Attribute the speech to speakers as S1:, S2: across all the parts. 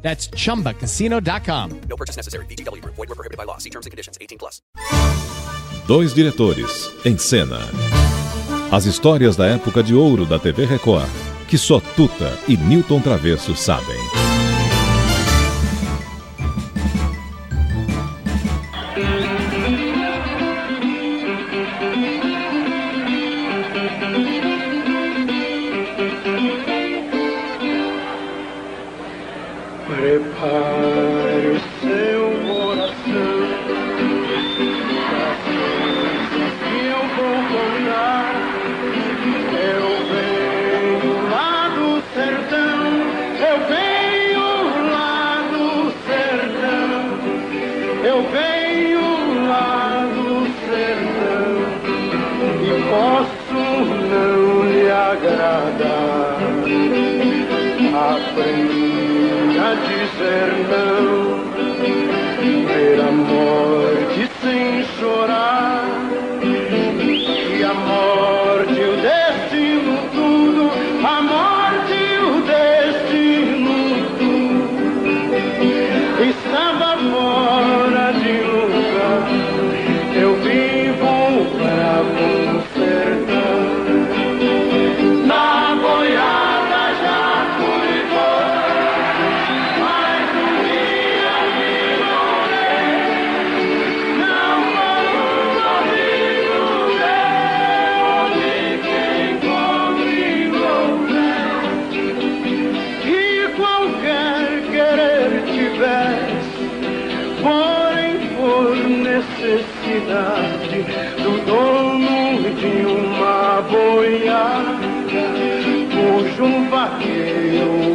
S1: That's chumbacasino.com.
S2: No purchase necessary. VGW Group. Void were prohibited by law. See terms and conditions. 18 plus.
S3: Dois diretores em cena. As histórias da época de ouro da TV Record, que só Tuta e Newton Travesso sabem.
S4: Agradar. Aprenda a dizer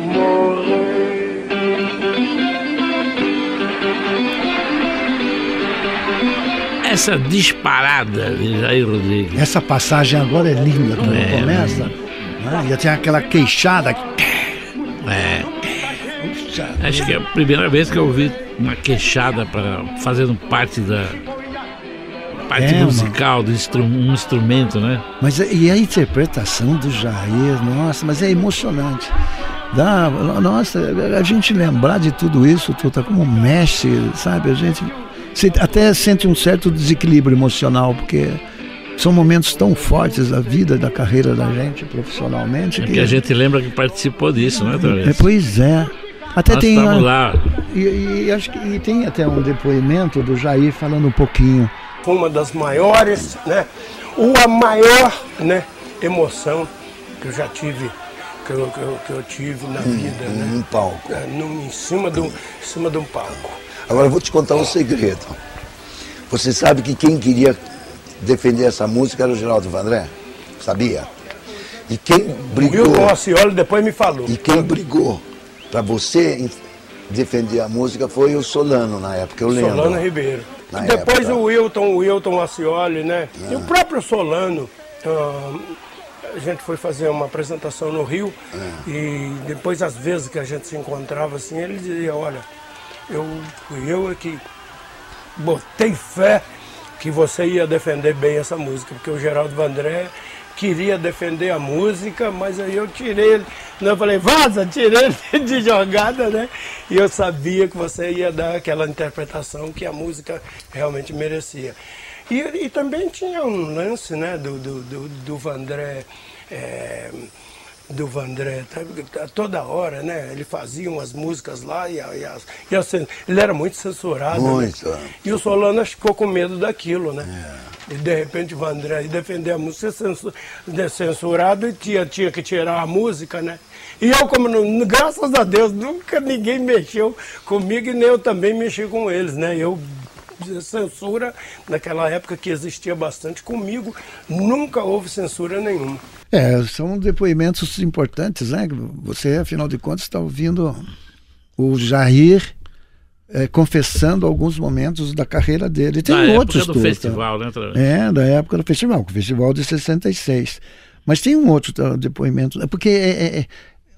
S4: morrer.
S5: Essa disparada de Jair Rodrigues.
S6: Essa passagem agora é linda quando
S5: É,
S6: começa. Né? Já tem aquela queixada.
S5: É, acho que é a primeira vez que eu ouvi uma queixada para fazendo parte da parte
S6: É,
S5: musical do instru, um instrumento, né?
S6: Mas é- e a interpretação do Jair, nossa, mas é emocionante. Dá, nossa, a gente lembrar de tudo isso, tudo como mexe, sabe? A gente até sente um certo desequilíbrio emocional, porque são momentos tão fortes da vida, da carreira da gente profissionalmente.
S5: É que a gente lembra que participou disso, né,
S6: É,
S5: Torres?
S6: pois é. Até
S5: Nós
S6: tem,
S5: estamos lá.
S6: e, e acho que e tem até um depoimento do Jair falando um pouquinho.
S7: Foi uma das maiores, né? Ou a maior, né? Emoção que eu já tive, que eu, que eu, que eu tive na vida, né?
S8: num palco.
S7: É, num- em cima de um, em cima de um palco.
S8: Agora eu vou te contar um segredo. Você sabe que quem queria defender essa música era o Geraldo Vandré? Sabia? E quem brigou,
S7: Wilton Ascioli depois me falou.
S8: e quem brigou para você defender a música foi o Solano na época, eu lembro.
S7: Solano Ribeiro. Depois
S8: época.
S7: o Wilton, o Wilton Ascioli, né? E o próprio Solano. a gente foi fazer uma apresentação no Rio e depois, às vezes que a gente se encontrava assim, ele dizia, olha, eu fui eu é que botei fé que você ia defender bem essa música, porque o Geraldo Vandré queria defender a música, mas aí eu tirei ele, eu falei, vaza, tirei ele de jogada, né? E eu sabia que você ia dar aquela interpretação que a música realmente merecia. E, e também tinha um lance, né, do, do, do, do Vandré. é, do Vandré, tá? Tá toda hora, né? Ele fazia umas músicas lá e, a- e as- e ele era muito censurado. né?
S8: Muito, é.
S7: E o Solano ficou com medo daquilo, né? E de repente o Vandré defender a música censu- de- censurado e tinha, tinha que tirar a música, né? E eu, como não, graças a Deus, nunca ninguém mexeu comigo e nem eu também mexi com eles, né? Eu censura naquela época que existia bastante comigo, nunca houve censura nenhuma.
S6: É, são depoimentos importantes, né? Você, afinal de contas, está ouvindo o Jair é, confessando alguns momentos da carreira dele. Tem
S5: Na
S6: outros
S5: época do
S6: Tuta.
S5: festival, né?
S6: É, da época do festival, o festival de 66. Mas tem um outro tá, depoimento, é porque é- é- é-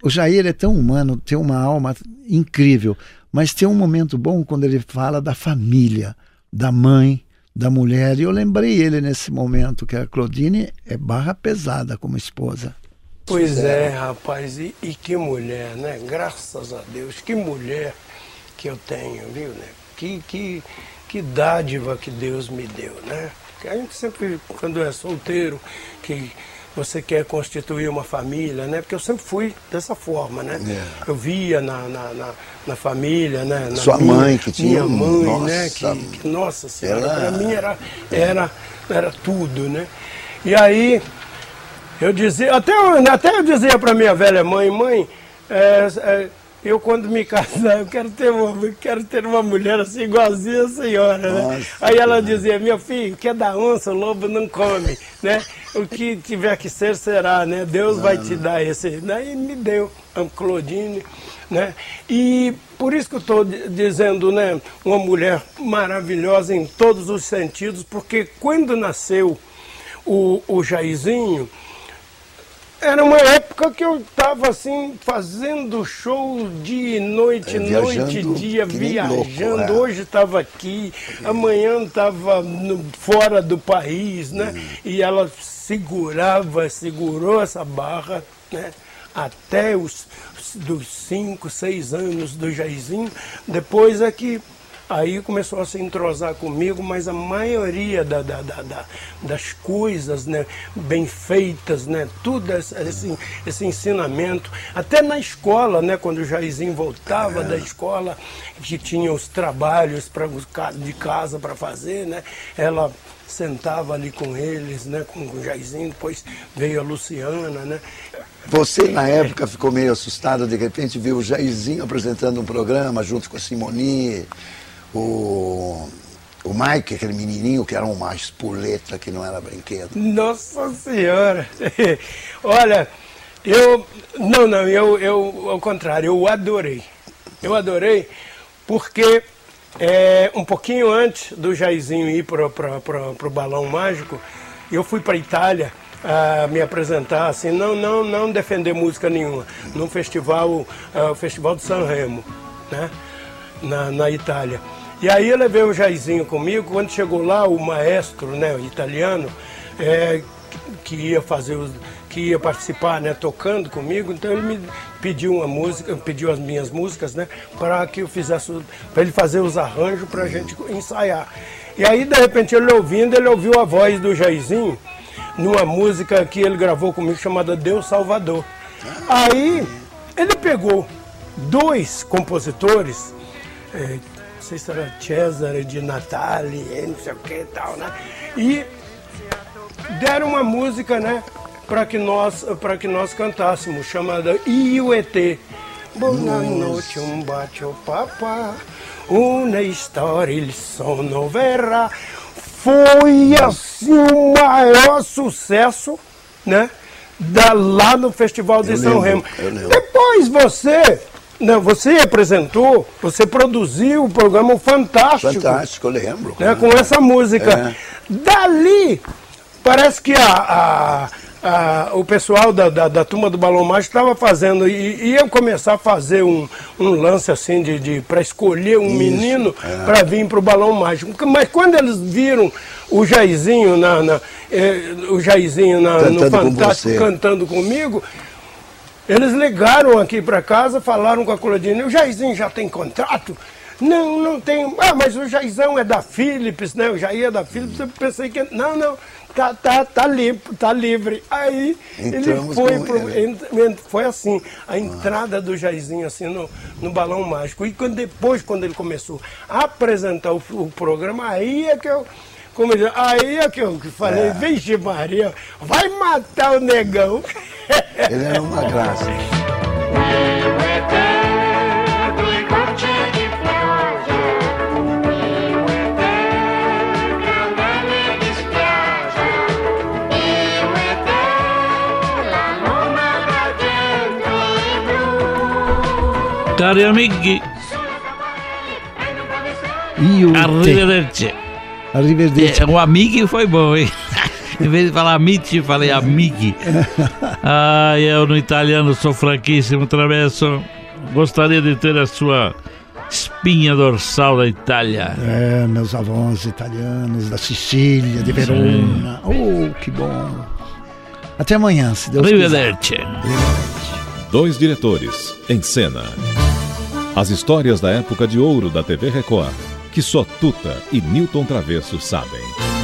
S6: o Jair é tão humano, tem uma alma incrível, mas tem um momento bom quando ele fala da família, da mãe, da mulher. E eu lembrei ele nesse momento, que a Claudine é barra pesada como esposa.
S7: Pois é, rapaz, e, e que mulher, né? Graças a Deus, que mulher que eu tenho, viu, né? Que, que, que dádiva que Deus me deu, né? A gente sempre, quando é solteiro, que você quer constituir uma família, né? Porque eu sempre fui dessa forma, né?
S8: É.
S7: Eu via na, na, na, na família, né? Na
S8: Sua
S7: minha-
S8: mãe que tinha
S7: Minha mãe, né?
S8: nossa.
S7: Que, que, nossa senhora,
S8: Ela-
S7: para mim era, era, era tudo, né? E aí, eu dizia, até, eu- até eu dizia para minha velha mãe, mãe, é, é, eu quando me casar, eu quero ter uma, quero ter uma mulher assim igualzinha a senhora, né?
S8: Nossa,
S7: Aí ela dizia, meu filho, o que é da onça, o lobo não come, né? O que tiver que ser, será, né? Deus vai te dar esse. Daí me deu a Claudine, né? E por isso que eu estou dizendo, né? Uma mulher maravilhosa em todos os sentidos, porque quando nasceu o, o Jairzinho, era uma época que eu estava assim, fazendo show dia e noite,
S8: É,
S7: noite e dia, viajando.
S8: louco, é.
S7: Hoje estava aqui, amanhã estava fora do país, né?
S8: Hum.
S7: E ela segurava, segurou essa barra, né? Até os dos cinco, seis anos do Jairzinho. Depois é que Aí começou a se entrosar comigo, mas a maioria da- da- da- da- das coisas né, bem feitas, né, tudo esse, esse, ensinamento, até na escola, né, quando o Jairzinho voltava da escola, que tinha os trabalhos pra, de casa para fazer, né, ela sentava ali com eles, né, com o Jairzinho, depois veio a Luciana, né,
S8: Você, na época, ficou meio assustado, de repente viu o Jairzinho apresentando um programa junto com a Simoni, o, o Mike, aquele menininho que era uma espoleta que não era brinquedo.
S7: Nossa Senhora! Olha, eu. Não, não, eu, eu ao contrário, eu adorei. Eu adorei porque é, um pouquinho antes do Jairzinho ir para o Balão Mágico, eu fui para a Itália ah, me apresentar, assim, não, não, não defender música nenhuma, num festival, ah, o Festival de Sanremo, né? na, na Itália. E aí eu levei o Jairzinho comigo, quando chegou lá, o maestro, né, o italiano, é, que ia fazer os, que ia participar, né, tocando comigo, então ele me pediu uma música, pediu as minhas músicas, né, para que eu fizesse, para ele fazer os arranjos para a gente ensaiar. E aí, de repente, ele ouvindo, ele ouviu a voz do Jairzinho numa música que ele gravou comigo chamada Deus Salvador. Aí ele pegou dois compositores, eh, não sei se era Cesare de Natali, eh, não sei o que e tal, né? E deram uma música, né, para que nós para que nós cantássemos, chamada Iuet. Boa noite, um bacio papá, uma história il sono verrà. Foi assim o maior sucesso, né? Da, lá no Festival de
S8: Eu
S7: São
S8: lembro,
S7: Remo. Depois você, né, você apresentou, você produziu o programa Fantástico
S8: Fantástico, eu lembro.
S7: né, com essa música.
S8: É.
S7: Dali, parece que a, a- a- o pessoal da, da, da turma do Balão Mágico estava fazendo, e ia começar a fazer um, um lance assim de, de para escolher um menino
S8: é.
S7: para vir para o Balão Mágico. Mas quando eles viram o Jairzinho, na, na- eh, o Jairzinho na- no
S8: Cantando com
S7: Fantástico
S8: você.
S7: cantando comigo, eles ligaram aqui para casa, falaram com a Claudine, o Jairzinho já tem contrato? Não, não tem. Ah, mas o Jairzão é da Philips, né? O Jair é da Philips, eu pensei que. Não, não, tá, tá, tá, limpo, tá livre. Aí ele
S8: Entramos
S7: foi
S8: com
S7: pro,
S8: ele.
S7: ent- Foi assim, a entrada do Jairzinho assim no, no balão mágico. E quando, depois, quando ele começou a apresentar o, o programa, aí é que eu. Como eu aí é que eu falei, vixe Maria, vai matar o negão.
S8: Ele era uma graça.
S5: Cari amici,
S6: E o Arrivederci.
S5: É, o amigo foi bom, hein? em vez de falar amici, falei amighi. Ah, eu no italiano sou fraquíssimo, Travesso. Gostaria de ter a sua espinha dorsal da Itália.
S6: É, meus avós italianos, da Sicília, de Verona. Oh, que bom. Até amanhã, se Deus quiser.
S5: Arrivederci.
S3: Dois diretores em cena. As histórias da época de ouro da TV Record, que só Tuta e Newton Travesso sabem.